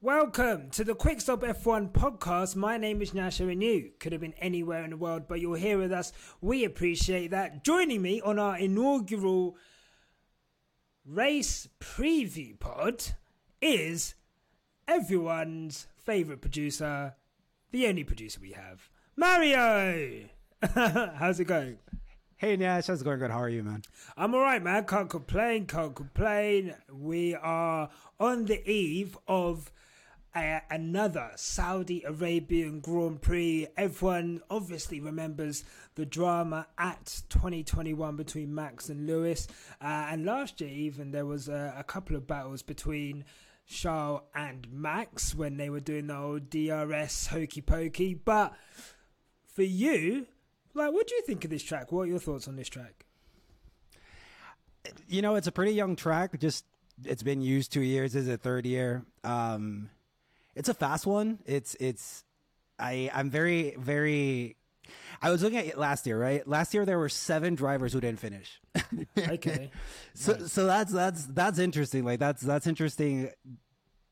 Welcome to the Quick Stop F1 podcast. My name is Nyasha and you could have been anywhere in the world, but you're here with us. We appreciate that. Joining me on our inaugural race preview pod is everyone's favorite producer, the only producer we have, Mario. How's it going? Hey Nash, how's it going? Good. How are you, man? I'm all right, man. Can't complain. Can't complain. We are on the eve of another Saudi Arabian Grand Prix. Everyone obviously remembers the drama at 2021 between Max and Lewis. Uh, and last year, even, there was a, couple of battles between Charles and Max when they were doing the old DRS hokey pokey. But for you, like, what do you think of this track? What are your thoughts on this track? You know, it's a pretty young track. Just it's been used two years. Is a third year. Um, it's a fast one. It's it's I I'm very very. I was looking at it last year, right? Last year there were seven drivers who didn't finish. Okay. so so that's that's that's interesting. Like that's that's interesting.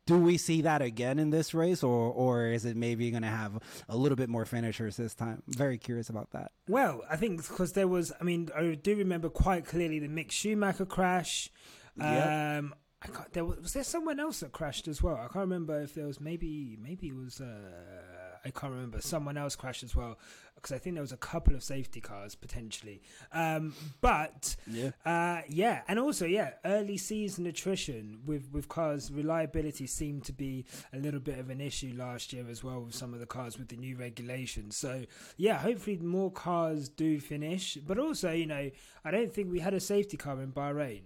Do we see that again in this race, or or is it maybe going to have a little bit more finishers this time? Very curious about that. Well, I think because there was, I mean, I do remember quite clearly the Mick Schumacher crash. Yep. Um, I can't, there was, was there someone else that crashed as well. I can't remember if there was maybe maybe it was uh, I can't remember someone else crashed as well because I think there was a couple of safety cars potentially. Um, but Yeah. uh, yeah, and also yeah, early season attrition with with cars reliability seemed to be a little bit of an issue last year as well with some of the cars with the new regulations. So yeah, hopefully more cars do finish, but also you know I don't think we had a safety car in Bahrain.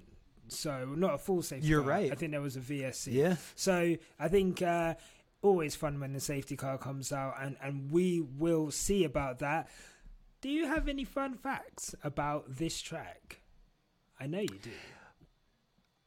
So not a full safety. You're car. right. I think there was a VSC. Yeah. So I think uh, always fun when the safety car comes out, and and we will see about that. Do you have any fun facts about this track? I know you do.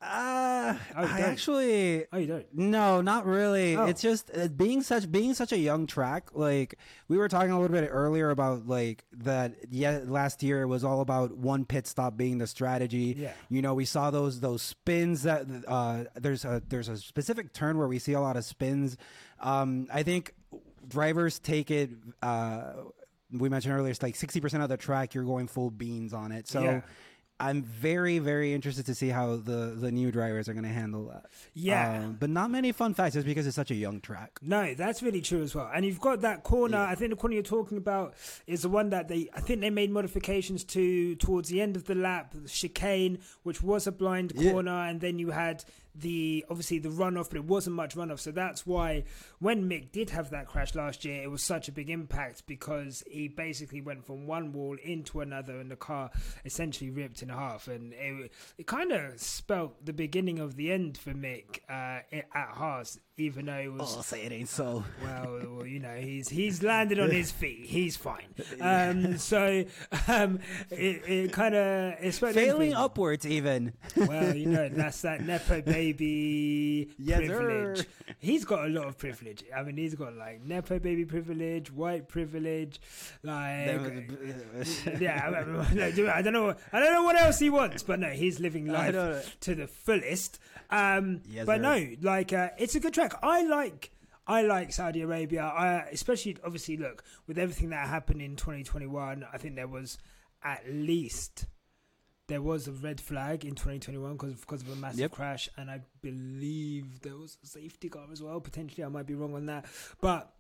Uh, Oh, I actually Oh, you don't. no, not really. Oh. It's just uh, being such being such a young track. Like we were talking a little bit earlier about like that. Yeah, last year it was all about one pit stop being the strategy. Yeah. you know, we saw those those spins that uh, there's a there's a specific turn where we see a lot of spins. Um, I think drivers take it. Uh, we mentioned earlier, it's like sixty percent of the track you're going full beans on it. So. Yeah. I'm very, very interested to see how the, the new drivers are going to handle that. Yeah. Um, but not many fun facts just because it's such a young track. No, that's really true as well. And you've got that corner. Yeah. I think the corner you're talking about is the one that they. I think they made modifications to towards the end of the lap, the chicane, which was a blind Yeah. corner, and then you had the obviously the runoff, but it wasn't much runoff. So that's why when Mick did have that crash last year, it was such a big impact because he basically went from one wall into another, and the car essentially ripped in half, and it it kind of spelt the beginning of the end for Mick uh, at Haas, even though it was Oh, say it ain't so. well, well, you know, he's he's landed on his feet. He's fine. Um, so um, it, it kind of Failing upwards, even. Well, you know, that's that nepo baby Yes, privilege. sir. He's got a lot of privilege. I mean, he's got like nepo baby privilege, white privilege, like yeah. I, mean, I don't know. I don't know what else he wants, but no, he's living life to the fullest. Um, Yes, but no, like uh, it's a good track. I like. I like Saudi Arabia. I especially obviously look with everything that happened in 2021. I think there was at least there was a red flag in 2021 because because of a massive Yep. crash, and I believe there was a safety car as well. Potentially, I might be wrong on that, but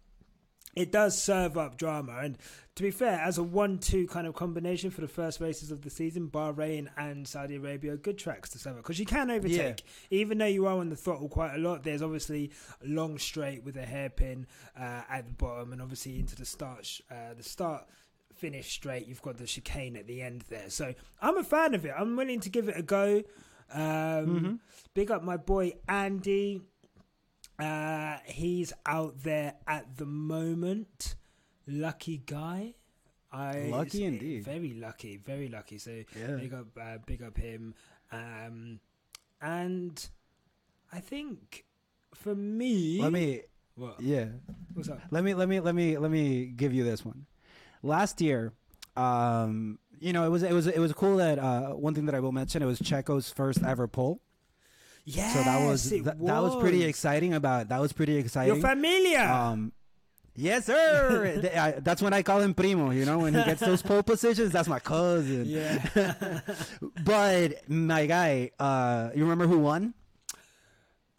it does serve up drama. And to be fair, as a one-two kind of combination for the first races of the season, Bahrain and Saudi Arabia, are good tracks to serve up because you can overtake, even though you are on the throttle quite a lot. There's obviously a long straight with a hairpin uh, at the bottom, and obviously into the start, uh, the start. Finish straight, you've got the chicane at the end there. So I'm a fan of it. I'm willing to give it a go. Um, Big up my boy Andy. Uh, he's out there at the moment. Lucky guy. I Lucky indeed. Very lucky, very lucky. So Yeah. big up, uh, big up him. Um, and I think for me, Let me, what? yeah. What's up? Let me, let me, let me, let me give you this one. Last year, um, you know, it was, it was, it was cool that uh, one thing that I will mention it was Checo's first ever pole. Yeah, so that was, it that, that was pretty exciting. About that was pretty exciting. Your familia. Um, yes, sir. That's when I call him primo. You know, when he gets those pole positions, that's my cousin. yeah. But my guy, uh, you remember who won?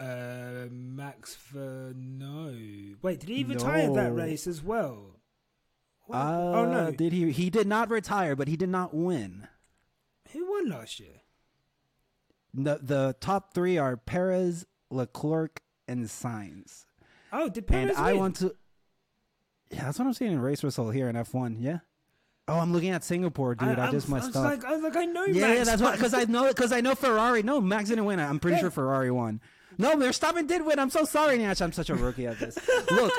uh, Max no. Wait, did he retire that race as well? Uh, oh no, did he? He did not retire, but he did not win. who won last year? The the top three are Perez, Leclerc, and Sainz. Oh, did Perez And Perez I want to. Yeah, that's what I'm seeing in race result here in F1. Yeah. Oh, I'm looking at Singapore, dude. I, I'm- just I messed was up. Like, I was like, I know. yeah, Max, yeah, that's what but- because I know because I know Ferrari. No, Max didn't win. I'm pretty Yeah. sure Ferrari won. No, Verstappen did win. I'm so sorry, Nash. I'm such a rookie at this. Look,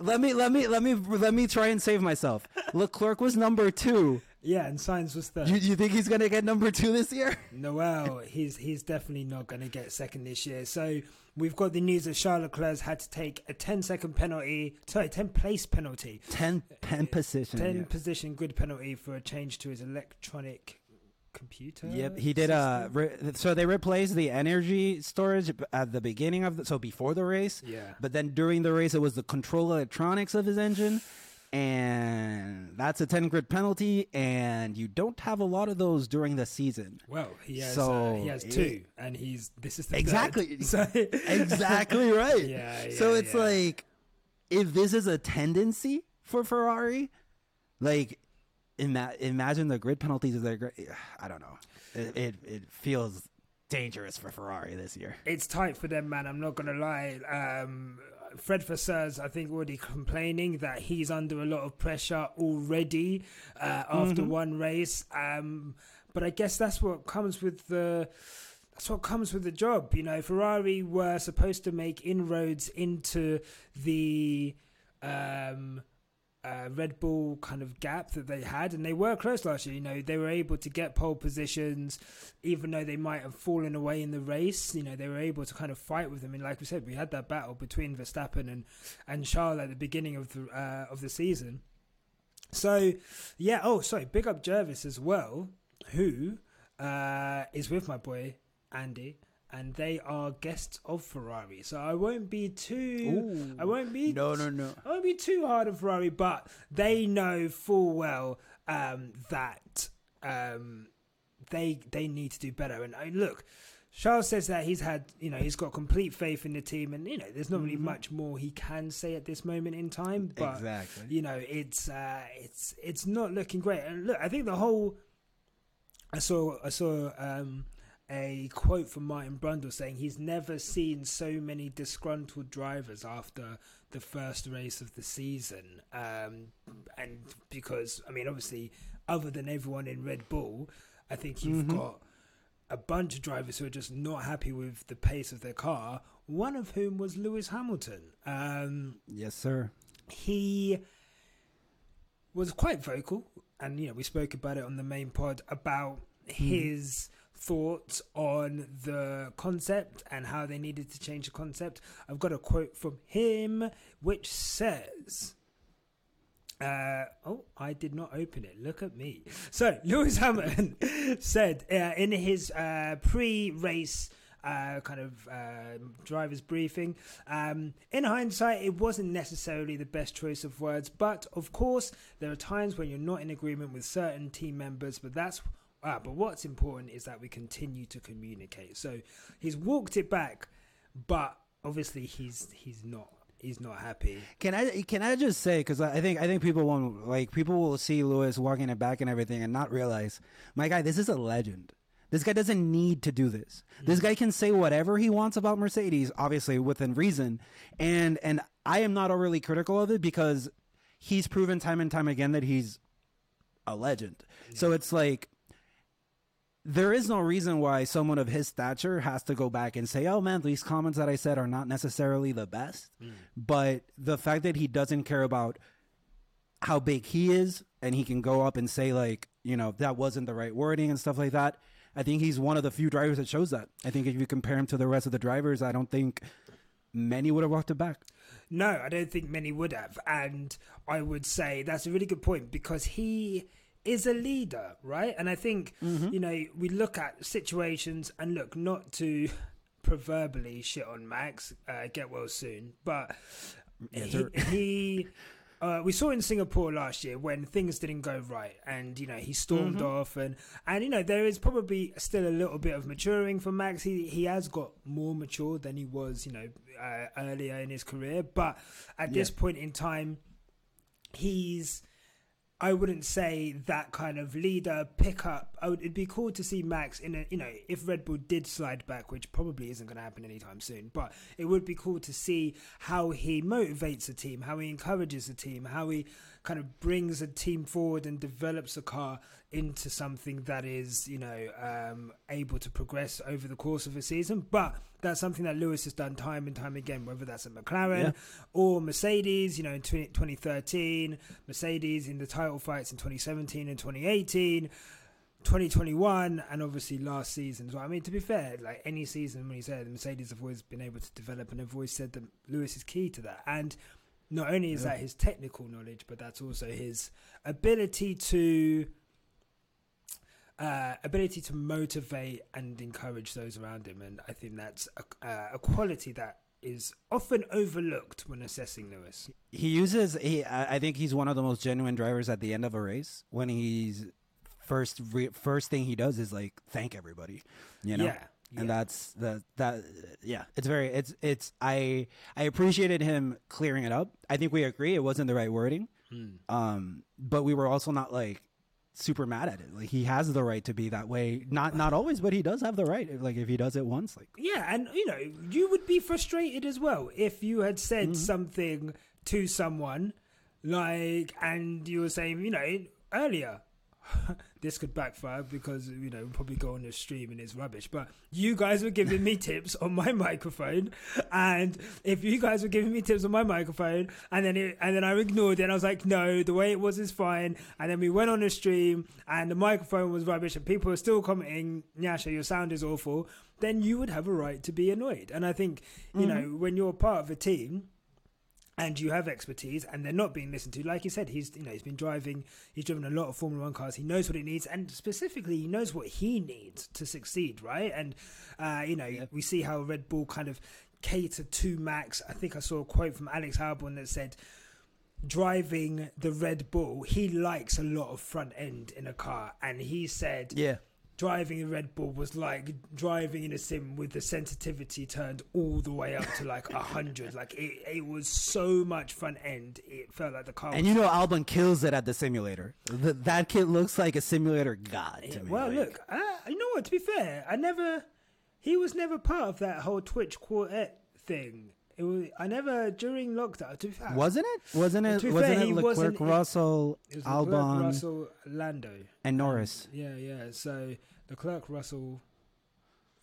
let me let me let me let me try and save myself. Leclerc was number two. Yeah, and Sainz was third. You, you think he's gonna get number two this year? Noel, he's he's definitely not going to get second this year. So we've got the news that Charles Leclerc had to take a 10 second penalty, sorry, 10 place penalty, Ten pen uh, position. 10 yeah. position grid penalty for a change to his electronic computer. Yep, he did. Uh, re- so they replaced the energy storage at the beginning of the so before the race, yeah. but then during the race it was the control electronics of his engine, and that's a ten grid penalty, and you don't have a lot of those during the season. Well, he has So, uh, he has it- two, and he's this is the. Exactly. So exactly right. Yeah, yeah so it's yeah. like if this is a tendency for Ferrari, like ima- imagine the grid penalties of their grid. I don't know. It, it it feels dangerous for Ferrari this year. it's tight for them, man. I'm not gonna lie. Um, Fred Vasseurs, I think, already complaining that he's under a lot of pressure already uh, after Mhm. one race. Um, but I guess that's what comes with the. That's what comes with the job, you know. Ferrari were supposed to make inroads into the um, uh, Red Bull kind of gap that they had, and they were close last year. You know, they were able to get pole positions, even though they might have fallen away in the race. You know, they were able to kind of fight with them. And like we said, we had that battle between Verstappen and and Charles at the beginning of the uh, of the season. So, yeah. Oh, sorry. Big up Jervis as well, who uh, is with my boy Andy, and they are guests of Ferrari. So I won't be too. I won't be No, no, no. I won't be too hard on Ferrari, but they know full well um, that um, they they need to do better. And I look, Charles says that he's had, you know, he's got complete faith in the team, and you know, there's not really Mhm. much more he can say at this moment in time. But exactly. you know, it's uh, it's it's not looking great. And look, I think the whole I saw I saw um, a quote from Martin Brundle saying he's never seen so many disgruntled drivers after the first race of the season. Um, and because I mean, obviously, other than everyone in Red Bull, I think you've Mhm. got a bunch of drivers who are just not happy with the pace of their car. One of whom was Lewis Hamilton. Um, Yes, sir. he was quite vocal and you know we spoke about it on the main pod about his thoughts on the concept and how they needed to change the concept i've got a quote from him which says uh, oh, I did not open it. Look at me. So, Lewis Hamilton said uh, in his uh, pre race uh, kind of uh, driver's briefing. Um, in hindsight, it wasn't necessarily the best choice of words, but of course, there are times when you're not in agreement with certain team members. But that's ah, but what's important is that we continue to communicate. So he's walked it back, but obviously he's he's not he's not happy. Can I can I just say because I think I think people won't like people will see Lewis walking it back and everything and not realize my guy this is a legend. This guy doesn't need to do this. This guy can say whatever he wants about Mercedes, obviously within reason. And and I am not overly critical of it because he's proven time and time again that he's a legend. So it's like there is no reason why someone of his stature has to go back and say, "Oh man, these comments that I said are not necessarily the best." Hmm. But the fact that he doesn't care about how big he is and he can go up and say like, you know, that wasn't the right wording and stuff like that. I think he's one of the few drivers that shows that. I think if you compare him to the rest of the drivers, I don't think many would have walked it back. No, I don't think many would have. And I would say that's a really good point because he is a leader, right? And I think, you know, we look at situations and look, not to proverbially shit on Max. Uh, get well soon, but Yeah, he, he uh, we saw in Singapore last year when things didn't go right, and you know he stormed Mm-hmm. off, and and you know there is probably still a little bit of maturing for Max. He he has got more mature than he was, you know, uh, earlier in his career, but at this point in time, he's. I wouldn't say that kind of leader pickup. I would, it'd be cool to see Max in a, you know, if Red Bull did slide back, which probably isn't going to happen anytime soon, but it would be cool to see how he motivates the team, how he encourages the team, how he kind of brings a team forward and develops a car into something that is, you know, um, able to progress over the course of a season. But that's something that Lewis has done time and time again, whether that's at McLaren Yeah. or Mercedes, you know, in 20, 2013, Mercedes in the title fights in 2017 and 2018. 2021 and obviously last season as well. I mean, to be fair, like any season when he's there, the Mercedes have always been able to develop and have always said that Lewis is key to that. And not only is Yeah. that his technical knowledge, but that's also his ability to uh, ability to motivate and encourage those around him. And I think that's a, uh, a quality that is often overlooked when assessing Lewis. he uses he I I think he's one of the most genuine drivers at the end of a race when he's first re, first thing he does is like thank everybody you know Yeah. And that's the that yeah it's very it's it's i i appreciated him clearing it up. I think we agree it wasn't the right wording. Mm. um but we were also not like super mad at it. Like he has the right to be that way. Not not always but he does have the right. Like if he does it once like Yeah, and you know, you would be frustrated as well if you had said Mm-hmm. something to someone like, and you were saying, you know, earlier, this could backfire because you know we'll probably go on the stream and it's rubbish. But you guys were giving me tips on my microphone, and if you guys were giving me tips on my microphone, and then it, and then I ignored it, and I was like, no, the way it was is fine. And then we went on the stream, and the microphone was rubbish, and people were still commenting, Nyasha, your sound is awful. Then you would have a right to be annoyed. And I think you mm-hmm. know when you're part of a team and you have expertise and they're not being listened to. Like you said he's you know he's been driving he's driven a lot of formula 1 cars. He knows what it needs and specifically he knows what he needs to succeed right? And uh, you know Yeah. we see how red bull kind of cater to max. I think i saw a quote from alex albon that said driving the red bull he likes a lot of front end in a car. And he said yeah driving a Red Bull was like driving in a sim with the sensitivity turned all the way up to like a hundred. Like it, it was so much front end. It felt like the car. and you know albon kills it at the simulator Th- that kid looks like a simulator god to me. well, like- look, uh, you know what? To be fair, I never. He was never part of that whole Twitch quartet thing. It was. I never during lockdown. To be fair, Wasn't it? Wasn't it? Wasn't fair, it Leclerc, Russell, it Albon, Russell, Lando, and Norris? Yeah, yeah. So Leclerc, Russell.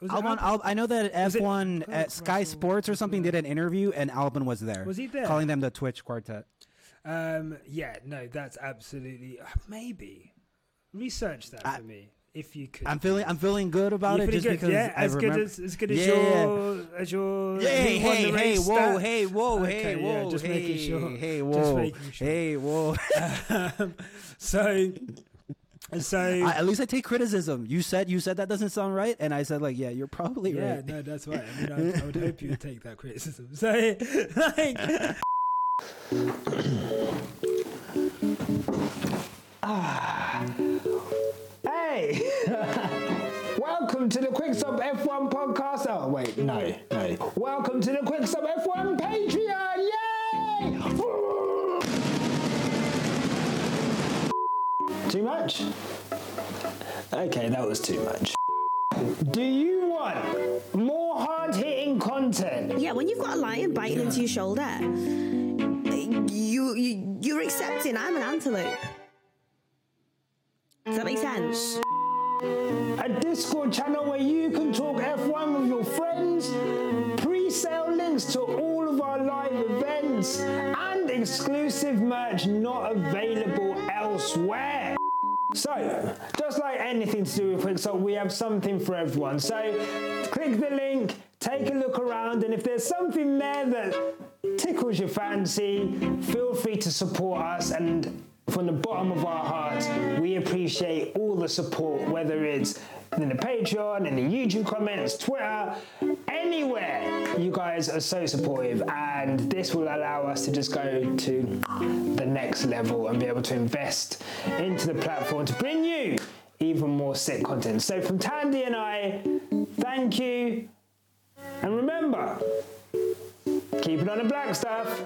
Was Albon, Albon? Al- I know that F1 Leclerc, at Sky Russell, Sports or something did an interview, and Albon was there. Was he there? Calling them the Twitch Quartet. Um, yeah, no, that's absolutely uh, maybe research that I- for me if you could. I'm feeling, I'm feeling good about it just good? because yeah, I as good as as good as Yeah. your as your. Hey, hey, hey, whoa, stat. hey, whoa, Okay, hey, yeah, whoa, just hey, making sure. hey, whoa, sure. hey, whoa. um, so, so I, at least I take criticism. You said, you said that doesn't sound right, and I said like, yeah, you're probably yeah, right. no, that's right. I mean, I, I would hope you take that criticism. So, like, Welcome to the Quick Stop F1 podcast. Oh, wait, no, no. Welcome to the Quick Stop F1 Patreon! Yay! Too much? Okay, that was too much. Do you want more hard hitting content? Yeah, when you've got a lion biting into your shoulder, you, you you're accepting I'm an antelope. Does that make sense? a Discord channel where you can talk F1 with your friends, pre sale links to all of our live events, and exclusive merch not available elsewhere. So, just like anything to do with Quickstop, we have something for everyone. So, click the link, take a look around, and if there's something there that tickles your fancy, feel free to support us and from the bottom of our hearts, we appreciate all the support, whether it's in the Patreon, in the YouTube comments, Twitter, anywhere. You guys are so supportive, and this will allow us to just go to the next level and be able to invest into the platform to bring you even more sick content. So, from Thandie and I, thank you, and remember, keep it on the black stuff.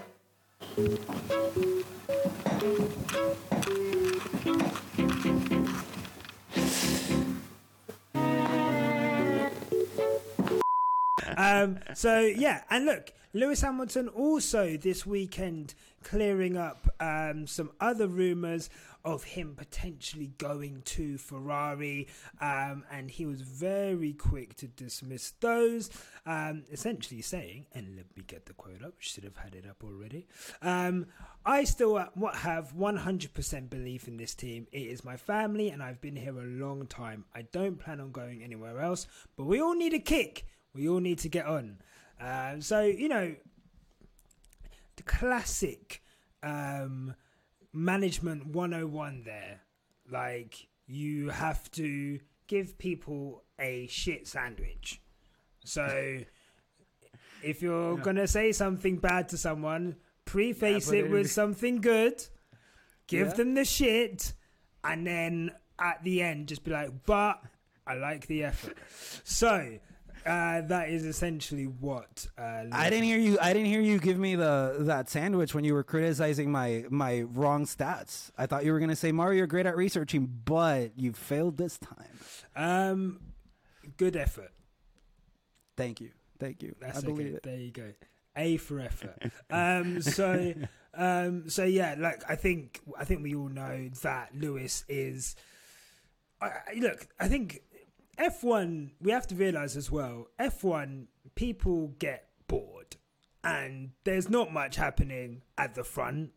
Um, so yeah, and look, Lewis Hamilton also this weekend clearing up um, some other rumours of him potentially going to Ferrari, um, and he was very quick to dismiss those, um, essentially saying, and let me get the quote up, should have had it up already. Um, I still have 100% belief in this team. It is my family, and I've been here a long time. I don't plan on going anywhere else, but we all need a kick. We all need to get on. Um, so you know, the classic um, management 101 there. Like you have to give people a shit sandwich. So if you're Yeah. gonna say something bad to someone, preface put it it with in- something good. Give Yeah. them the shit, and then at the end, just be like, "But I like the effort." So uh, that is essentially what uh, I didn't hear you. I didn't hear you give me the that sandwich when you were criticizing my my wrong stats. I thought you were gonna say Mario, you're great at researching, but you failed this time. Um, good effort. Thank you, thank you. That's I believe okay. it. There you go. A for effort. um, so, um, so yeah, like I think I think we all know that Lewis is. I- look, I think F one. We have to realize as well. F one people get bored, and there's not much happening at the front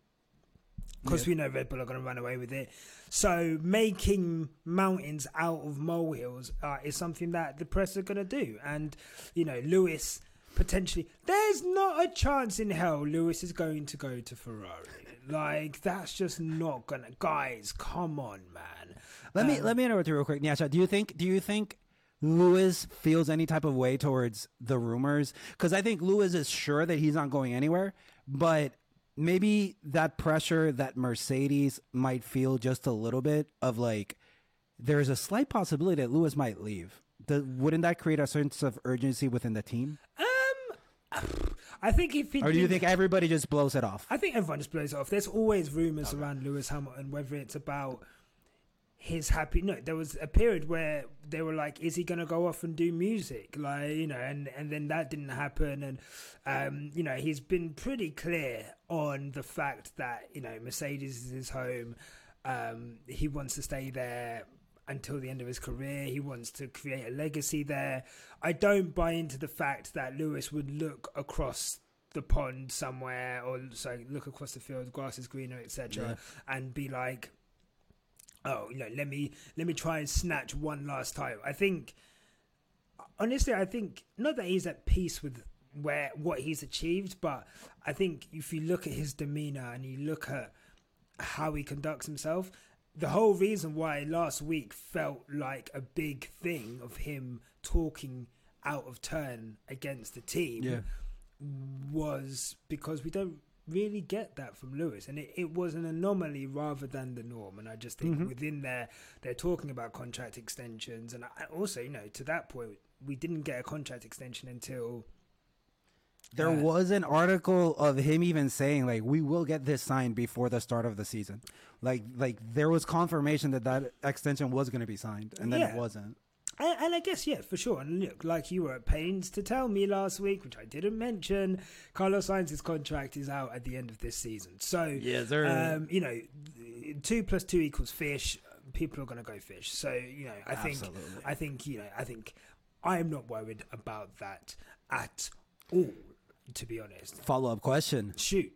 because Yeah. we know Red Bull are going to run away with it. So making mountains out of molehills uh, is something that the press are going to do, and you know Lewis potentially. There's not a chance in hell Lewis is going to go to Ferrari. Like that's just not gonna. Guys, come on, man. Let me Um, let me interrupt you real quick. Nyasha, do you think do you think Lewis feels any type of way towards the rumors? Because I think Lewis is sure that he's not going anywhere, but maybe that pressure that Mercedes might feel just a little bit of like there's a slight possibility that Lewis might leave. The, wouldn't that create a sense of urgency within the team? Um, I think if he Or do you think everybody just blows it off? I think everyone just blows it off. There's always rumors around Lewis Hamilton, whether it's about his happy. No, there was a period where they were like, "Is he gonna go off and do music?" Like you know, and and then that didn't happen. And um, you know, he's been pretty clear on the fact that you know Mercedes is his home. Um, he wants to stay there until the end of his career. He wants to create a legacy there. I don't buy into the fact that Lewis would look across the pond somewhere or sorry, look across the field, grass is greener, etc., and be like, oh, you know, let me let me try and snatch one last title. I think honestly, I think not that he's at peace with where what he's achieved, but I think if you look at his demeanor and you look at how he conducts himself, the whole reason why last week felt like a big thing of him talking out of turn against the team Yeah. was because we don't really get that from Lewis, and it, it was an anomaly rather than the norm. And I just think Mhm. within there, they're talking about contract extensions, and I, also, you know, to that point, we didn't get a contract extension until There Yeah. was an article of him even saying like we will get this signed before the start of the season. Like like there was confirmation that that extension was going to be signed and then it wasn't. And, and I guess, yeah, for sure. And look, like you were at pains to tell me last week, which I didn't mention, Carlos Sainz's contract is out at the end of this season. So, yeah, sir. um, you know, two plus two equals fish. People are going to go fish. So, you know, I think, I think, you know, I think I am not worried about that at all, to be honest. Follow up question. Shoot.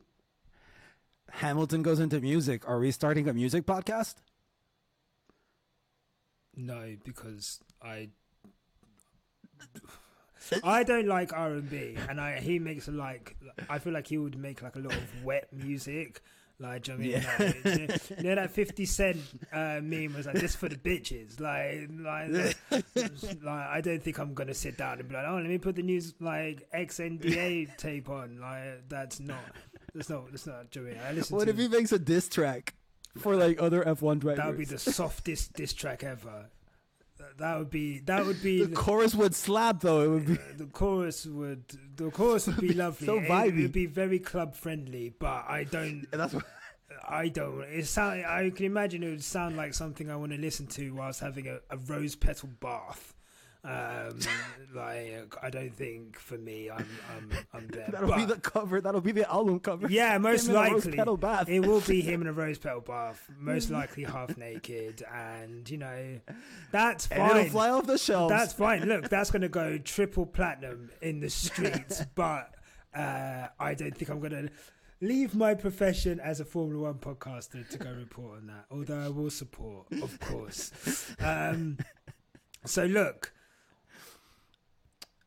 Hamilton goes into music. Are we starting a music podcast? No, because I I don't like R and B, and I he makes a like I feel like he would make like a lot of wet music, Like, you know Yeah. I mean? Like, you, know, you know that Fifty Cent uh, meme was like, "This for the bitches." Like, like, like, I don't think I'm gonna sit down and be like, "Oh, let me put the news like XNDA tape on." Like, that's not. That's not. That's not. Do you know what I mean? I listen What to if he makes a diss track for like other F1 drivers? that would be the softest diss track ever. That- would be. That would be. the chorus would slap though. It would be. the chorus would the chorus would be lovely. so It- It, would be very club friendly, but I don't. That's what, I don't. It sound. I can imagine it would sound like something I want to listen to whilst having a, a rose petal bath. Um, like I don't think for me, I'm I'm I'm there. that'll be the cover. That'll be the album cover. yeah, most Him in a rose likely it will be him in a rose petal bath, most likely half naked, and you know that's and it'll fly off the shelves. That's fine. Look, that's going to go triple platinum in the streets, but uh, I don't think I'm going to leave my profession as a Formula One podcaster to go report on that. Although I will support, of course. Um, so look,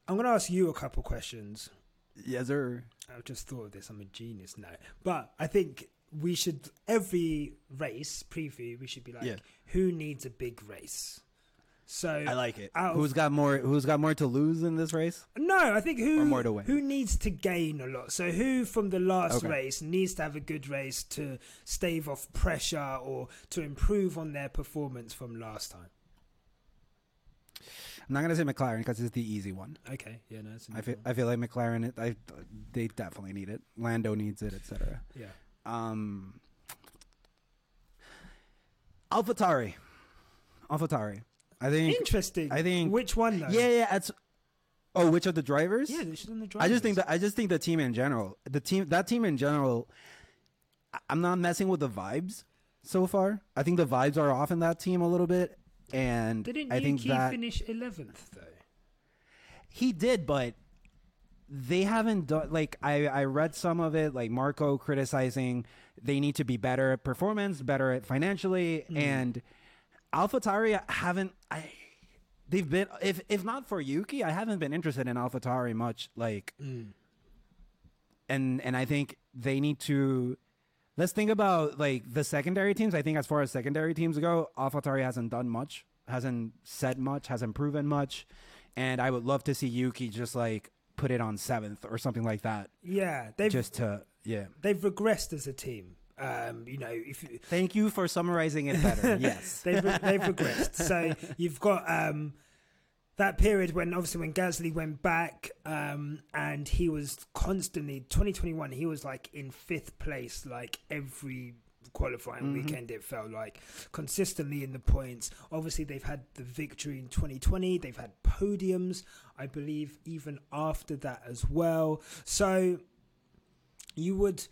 I'm going to ask you a couple questions. yes, sir. I've just thought of this. I'm a genius now. But I think we should every race preview. We should be like, Yeah. who needs a big race? So I like it. of- Who's got more? Who's got more to lose in this race? No, I think who Or more to win. who needs to gain a lot. So who from the last Okay. race needs to have a good race to stave off pressure or to improve on their performance from last time. I'm not gonna say McLaren because it's the easy one. Okay, yeah, no, it's I feel, one. I feel like McLaren. It, I they definitely need it. Lando needs it, etc. yeah. Um, AlphaTauri, AlphaTauri. I think. Interesting. I think- which one though? Yeah, yeah. It's. Oh, which of the drivers? yeah, they should on the I just think that I just think the team in general, the team that team in general, I'm not messing with the vibes so far. I think the vibes are off in that team a little bit, and didn't I think that finish eleventh though. he did, but they haven't done like I I read some of it like Marko criticizing they need to be better at performance, better at financially, hmm. and AlphaTauri haven't I. They've been if if not for Yuki, I haven't been interested in AlphaTauri much. Like hmm. and and I think they need to let's think about like the secondary teams. I think as far as secondary teams go, AlphaTauri hasn't done much, hasn't said much, hasn't proven much, and I would love to see Yuki just like put it on seventh or something like that, Yeah, they've just to yeah. they've regressed as a team. Um, you know, if you, Thank you for summarizing it better. yes. they've they've regressed. So you've got um, that period when obviously when Gasly went back um, and he was constantly 2021. He was like in fifth place like every qualifying weekend. It felt like consistently in the points. Obviously they've had the victory in 2020. They've had podiums, I believe, even after that as well. So you would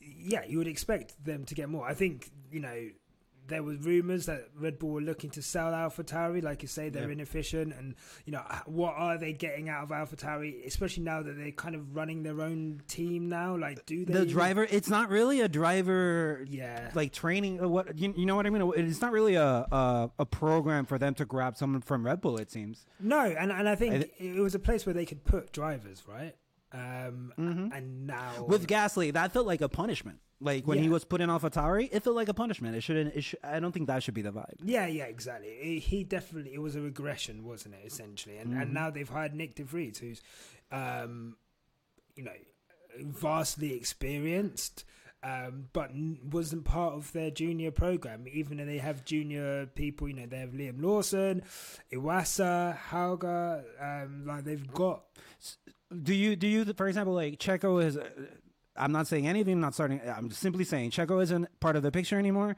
yeah, you would expect them to get more. I think, you know, there were rumors that Red Bull were looking to sell AlphaTauri, like you say, they're Yeah. inefficient, and you know what are they getting out of AlphaTauri, especially now that they're kind of running their own team now? Like, do they? The driver, it's not really a driver yeah, like training. uh, What you, you know what I mean? It's not really a, a a program for them to grab someone from Red Bull. It seems. no, and and I think I thi- it was a place where they could put drivers, right? Um, and now Mm-hmm. With Gasly, that felt like a punishment. Like when he was put in AlphaTauri, it felt like a punishment. It shouldn't. It should, I don't think that should be the vibe. Yeah, yeah, exactly. He- He definitely it was a regression, wasn't it? Essentially, and Mm-hmm. and now they've hired Nick De Vries, who's, um, you know, vastly experienced, um, but n- wasn't part of their junior program. Even though they have junior people, you know, they have Liam Lawson, Iwasa, Hauger, um, like they've got. Do you do you for example like Checo is? Uh, I'm not saying anything. I'm not starting. I'm simply saying Checo isn't part of the picture anymore.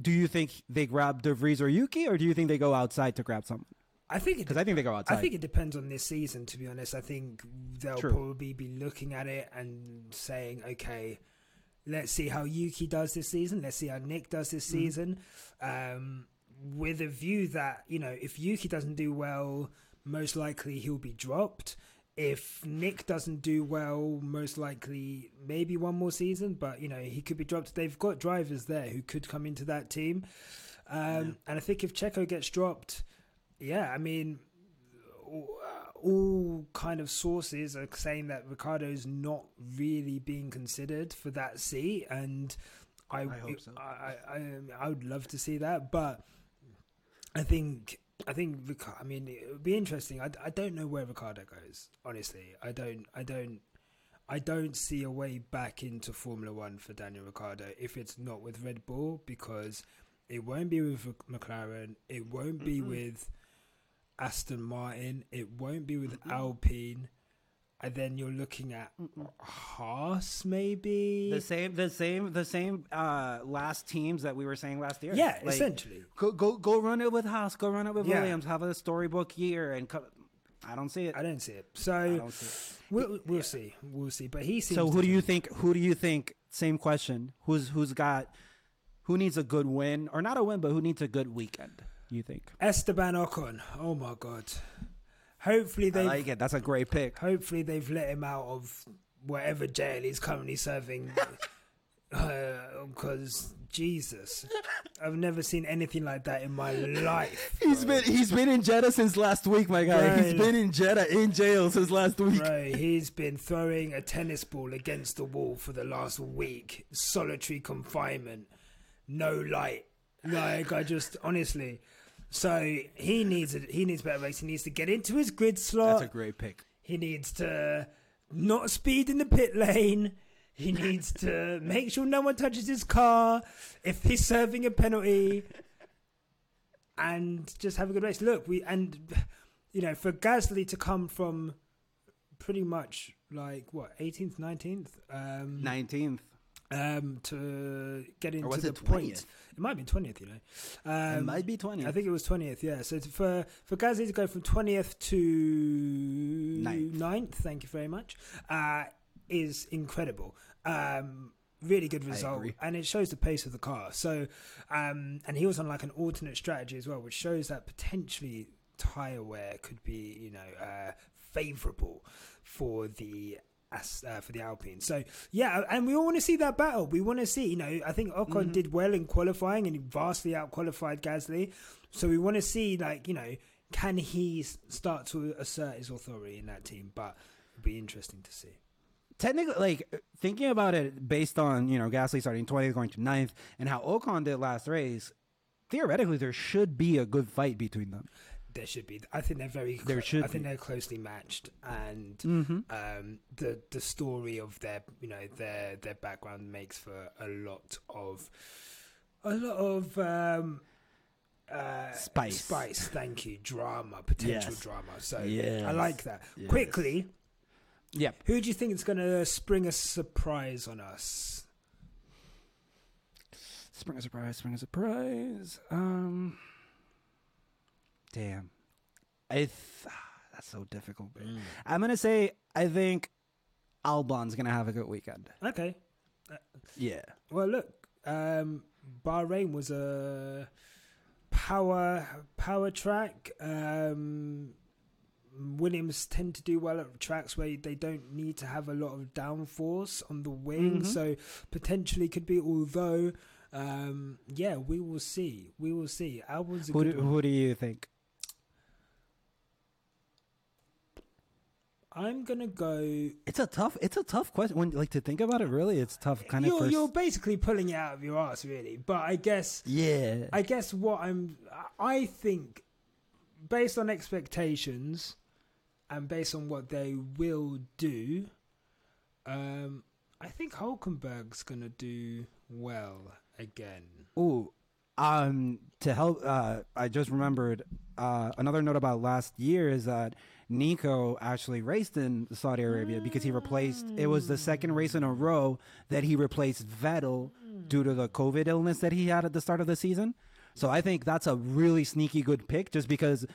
Do you think they grab De Vries or Yuki, or do you think they go outside to grab someone? I think it Because I think they go outside. I think it depends on this season, to be honest. I think they'll True. probably be looking at it and saying, okay, let's see how Yuki does this season. Let's see how Nick does this Mm-hmm. season. Um, with a view that, you know, if Yuki doesn't do well, most likely he'll be dropped. If Nick doesn't do well, most likely maybe one more season, but you know he could be dropped. They've got drivers there who could come into that team, um, and I think if Checo gets dropped, yeah, I mean, all kind of sources are saying that Ricciardo's not really being considered for that seat, and I I hope so. I, I, I would love to see that, but I think I think Ric- I mean it would be interesting. I, I don't know where Ricciardo goes. Honestly, I don't I don't I don't see a way back into Formula One for Daniel Ricciardo if it's not with Red Bull because it won't be with McLaren. It won't be with Aston Martin. It won't be with Alpine. And then you're looking at Haas, maybe. The same, the same, the same uh, last teams that we were saying last year. yeah, Like, essentially. Go, go, go! Run it with Haas. Go run it with Yeah. Williams. Have a storybook year, and co- I don't see it. I don't see it. So see it. we'll, we'll see. We'll see. But he seems. So who do you think? Who do you think? Same question. Who's who's got? Who needs a good win, or not a win, but who needs a good weekend? You think? Esteban Ocon. Oh my god. Hopefully they. like it. That's a great pick. Hopefully they've let him out of whatever jail he's currently serving. Uh, because Jesus, I've never seen anything like that in my life. He's bro. been he's been in Jeddah since last week, my guy. He's been in Jeddah in jail since last week. Bro, he's been throwing a tennis ball against the wall for the last week. Solitary confinement, no light. Like I just honestly, so he needs a, he needs better race. He needs to get into his grid slot. That's a great pick. He needs to not speed in the pit lane. He needs to make sure no one touches his car if he's serving a penalty, and just have a good race. Look, we and you know for Gasly to come from pretty much like what 18th, 19th, um, Nineteenth. Um, to get into the point. It might be 20th, you know. Um, it might be twentieth. I think it was twentieth. Yeah. So to- for for Gasly to go from twentieth to Ninth. 9th, thank you very much, uh, is incredible. Um, really good result, and it shows the pace of the car. So, um, and he was on like an alternate strategy as well, which shows that potentially tire wear could be, you know, uh, favourable for the. As, uh, for the Alpine, so yeah, and we all want to see that battle. We want to see, you know, I think Ocon did well in qualifying and he vastly out qualified Gasly. So we want to see, like, you know, can he start to assert his authority in that team? But it'll be interesting to see. technically, like thinking about it based on you know Gasly starting 20th, going to 9th, and how Ocon did last race. Theoretically, there should be a good fight between them. There should be. I think they're very. There clo- should I think be. they're closely matched, and Mm-hmm. um, the the story of their, you know, their their background makes for a lot of, a lot of. Um, uh, Spice. spice. Thank you. Drama, potential Yes. drama. So I like that. Yes. Quickly, Yep. Who do you think is going to spring a surprise on us? Spring a surprise, spring a surprise. Um, damn, I th- that's so difficult. babe. I'm gonna say I think Albon's gonna have a good weekend. Okay. Yeah, Well, look, um, Bahrain was a power power track. Um, Williams tend to do well at tracks where they don't need to have a lot of downforce on the wing, Mhm. so potentially could be. Although, um, yeah, we will see. We will see. Albon's a who good do, one. who do you think? I'm gonna go. It's a tough. It's a tough question. When like to think about it, really, it's tough. Kind of You're, first. you're basically pulling it out of your ass, really. But I guess yeah. I guess what I'm, I think, based on expectations, and based on what they will do, um, I think Hulkenberg's gonna do well again. Oh, um, to help, uh, I just remembered uh, another note about last year is that Nico actually raced in Saudi Arabia because he replaced. It was the second mm. race in a row that he replaced Vettel mm. due to the COVID illness that he had at the start of the season. So I think that's a really sneaky good pick, just because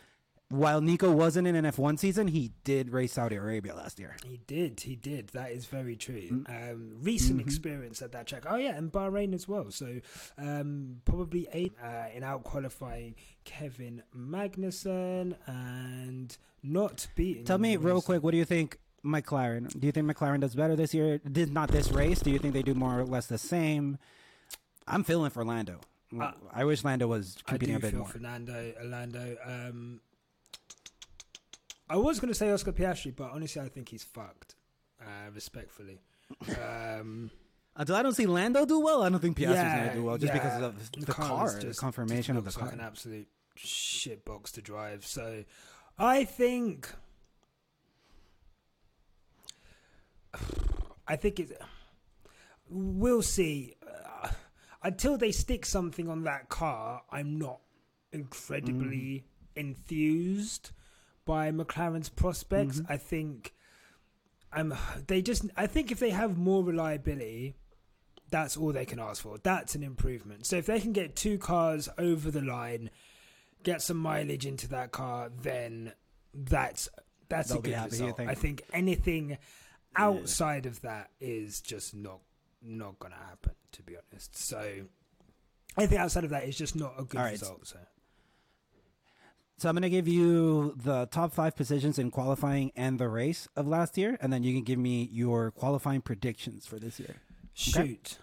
while Nico wasn't in an F1 season, he did race Saudi Arabia last year. He did, he did. That is very true. Mm. Um, recent Mm-hmm. experience at that track. Oh yeah, and Bahrain as well. So um, probably eight uh, in out qualifying Kevin Magnussen and not beating. Tell me real quick, what do you think McLaren? Do you think McLaren does better this year? Did not this race? Do you think they do more or less the same? I'm feeling for Lando. Uh, I wish Lando was competing a bit more. Fernando, Orlando. Um, I was going to say Oscar Piastri, but honestly, I think he's fucked. Uh, respectfully. Um, Until I don't see Lando do well, I don't think Piastri's Yeah, going to do well just yeah. because of the, the car, is the just- confirmation of the car. like an absolute shit box to drive. So, I think, I think it. We'll see. Uh, until they stick something on that car, I'm not incredibly enthused by McLaren's prospects. Mm-hmm. I think. I'm. They just. I think if they have more reliability, that's all they can ask for. That's an improvement. So if they can get two cars over the line, get some mileage into that car, then that's that's They'll a good result. I think anything outside of that is just not not gonna happen. To be honest, so anything outside of that is just not a good right. result. So So I'm going to give you the top five positions in qualifying and the race of last year, and then you can give me your qualifying predictions for this year. shoot.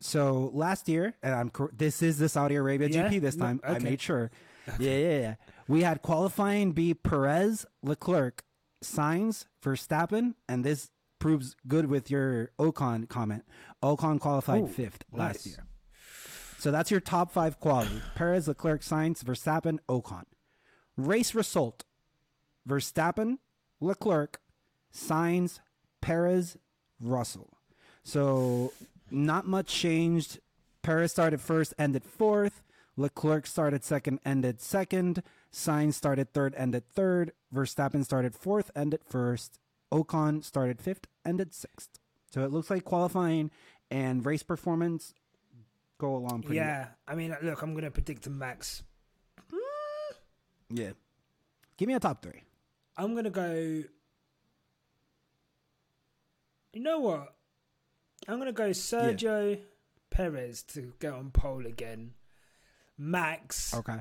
So last year, and I'm this is the Saudi Arabia Yeah? GP this time. I made sure. Yeah, yeah, yeah. We had qualifying be Perez, Leclerc, Sainz, Verstappen, and this proves good with your Ocon comment. Ocon qualified Ooh, fifth last nice. year. So that's your top five quality: Perez, Leclerc, Sainz, Verstappen, Ocon. Race result: Verstappen, Leclerc, Sainz, Perez, Russell. So not much changed. Perez started first, ended fourth. Leclerc started second, ended second. Sainz started third, ended third. Verstappen started fourth, ended first. Ocon started fifth, ended sixth. So it looks like qualifying and race performance go along pretty Yeah, I mean, look, I'm gonna predict a max. well. Yeah. Give me a top three. I'm gonna go. You know what? I'm gonna go Sergio Perez to get on pole again. Max Okay.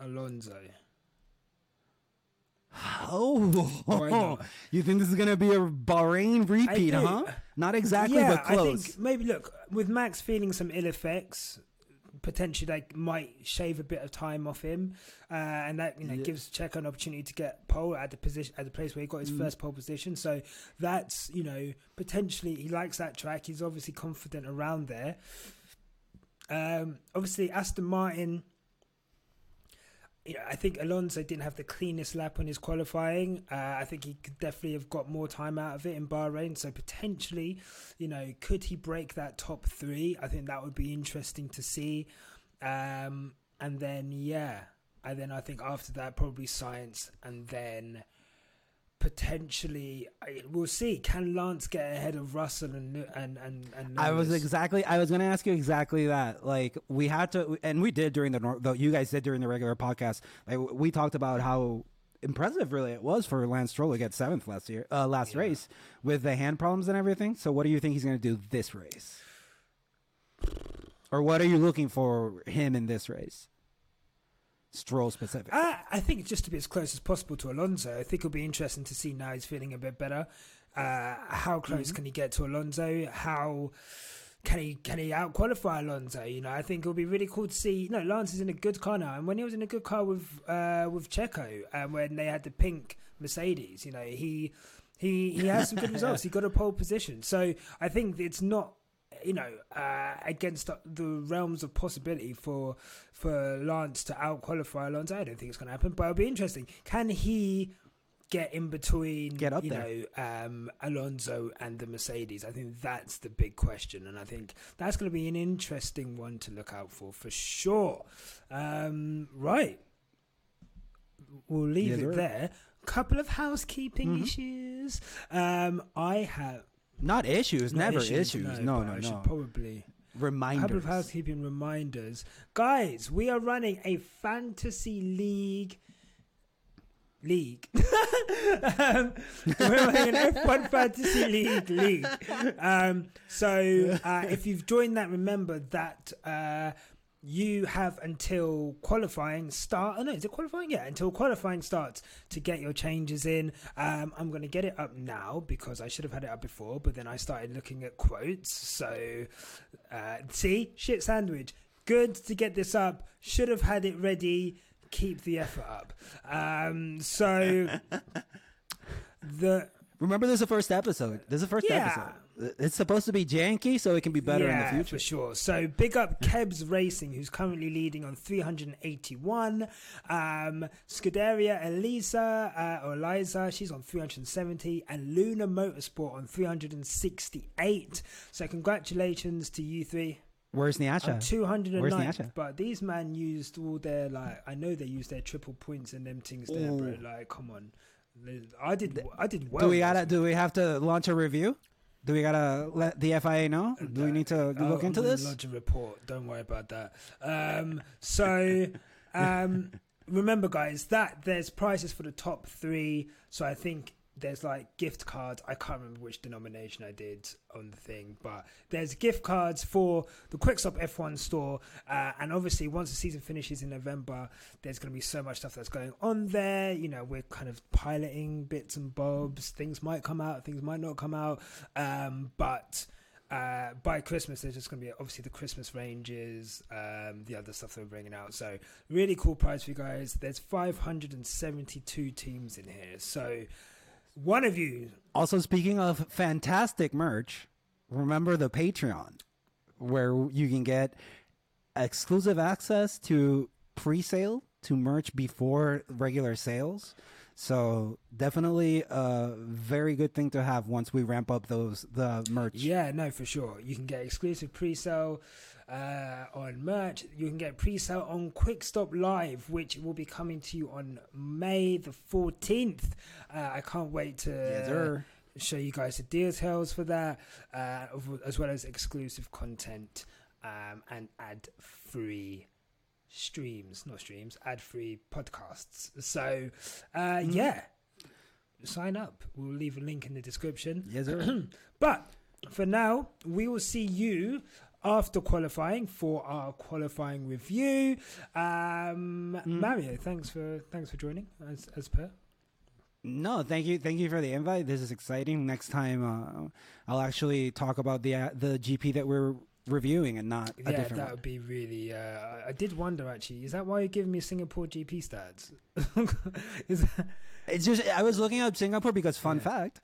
Alonso. Oh, Why you think this is gonna be a Bahrain repeat, huh? Not exactly, yeah, but close. I think maybe look with Max feeling some ill effects. Potentially, they might shave a bit of time off him, uh, and that you know Yeah. gives Checo an opportunity to get pole at the position at the place where he got his Mm-hmm. first pole position. So that's you know potentially he likes that track. He's obviously confident around there. Um, obviously, Aston Martin. You know, I think Alonso didn't have the cleanest lap on his qualifying. Uh, I think he could definitely have got more time out of it in Bahrain. So potentially, you know, could he break that top three? I think that would be interesting to see. Um, and then yeah, and then I think after that probably Sainz, and then potentially we'll see. Can Lance get ahead of Russell and and and, and I was exactly. I was going to ask you exactly that. Like we had to, and we did during the. the you guys did during the regular podcast. Like we talked about how impressive really it was for Lance Stroll to get seventh last year, uh, last race with the hand problems and everything. So what do you think he's going to do this race? Or what are you looking for him in this race? Stroll specific. I, I think just to be as close as possible to Alonso. I think it'll be interesting to see now he's feeling a bit better. Uh, how close can he get to Alonso? How can he can he out qualify Alonso? You know, I think it'll be really cool to see. You know, Lance is in a good car now, and when he was in a good car with uh, with Checo, and when they had the pink Mercedes, you know, he he he has some good results. He got a pole position, so I think it's not you know, uh, against the realms of possibility for for Lance to out qualify Alonso. I don't think it's going to happen, but it'll be interesting. Can he get in between, Get up you there. know, um, Alonso and the Mercedes? I think that's the big question, and I think that's going to be an interesting one to look out for for sure. Um, right, we'll leave Yes, it there. Couple of housekeeping Mm-hmm. issues. Um, I have Not issues, not never issues. No, but no, I no. should probably a Reminders. couple of housekeeping reminders, guys. We are running a fantasy league. League. um, we're running an F1 fantasy league league. Um, so uh, if you've joined that, remember that uh, you have until qualifying start. Oh no, is it qualifying? Yeah, until qualifying starts to get your changes in. Um, I'm going to get it up now because I should have had it up before, but then I started looking at quotes. So uh, see, shit sandwich. Good to get this up. Should have had it ready keep the effort up. Um, so the Remember, this is the first episode. This is the first Yeah. episode. It's supposed to be janky, so it can be better yeah, in the future. for sure. So big up Kebs Racing, who's currently leading on 381. Um, Scuderia Elisa uh, or Eliza, she's on 370, and Luna Motorsport on 368. So congratulations to you three. Where's I'm Nyasha? 209th, but these man used all their like. I know they used their triple points and them things there, bro. Like, come on. I did. I did well. do we gotta? Do we have to launch a review? Do we gotta let the FIA know? Do we need to look I'm into this? Lodge a report. Don't worry about that. Um, so, um, remember, guys, that there's prices for the top three. So I think there's like gift cards. I can't remember which denomination I did on the thing, but there's gift cards for the Quickstop F1 store. Uh, and obviously, once the season finishes in November, there's going to be so much stuff that's going on there. You know, we're kind of piloting bits and bobs. Things might come out, things might not come out. Um, but uh, by Christmas, there's just going to be obviously the Christmas ranges, um, the other stuff that we're bringing out. So, really cool prize for you guys. There's 572 teams in here. So, one of you, Also, speaking of fantastic merch, remember the Patreon, where you can get exclusive access to pre-sale to merch before regular sales. So definitely a very good thing to have once we ramp up those the merch. yeah, no, for sure. You can get exclusive pre sale uh, on merch. You can get pre sale on Quick Stop Live, which will be coming to you on May the 14th. Uh, I can't wait to. Sir. show you guys the details for that, uh, as well as exclusive content um, and ad free streams, not streams, ad free podcasts. So, uh, yeah, sign up. We'll leave a link in the description. Yes. But for now, we will see you after qualifying for our qualifying review. Um, Mario, thanks for thanks for joining as as per. No, thank you, thank you for the invite. This is exciting. Next time, uh, I'll actually talk about the uh, the GP that we're reviewing and not a yeah, that one. would be really. Uh, I- I did wonder actually. Is that why you're giving me Singapore GP stats? is that, It's just I was looking up Singapore because fun Yeah. fact.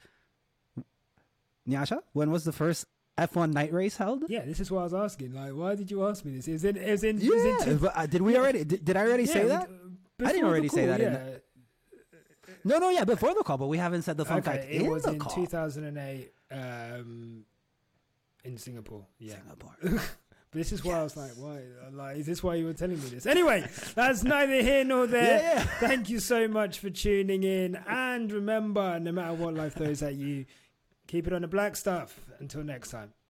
Nyasha, when was the first F1 night race held? yeah, this is what I was asking. Like, why did you ask me this? It in. It in. it Yeah, but, uh, did we already? Did, did I already yeah, say that? didn't already say call, that in Yeah. No, no, yeah, before the call, but we haven't said the fun okay, fact it in was in call. 2008 um, in Singapore. Yeah. Singapore. But this is why I was like, why? Like, is this why you were telling me this? Anyway, that's neither here nor there. Yeah, yeah. Thank you so much for tuning in. And remember, no matter what life throws at you, keep it on the black stuff. Until next time.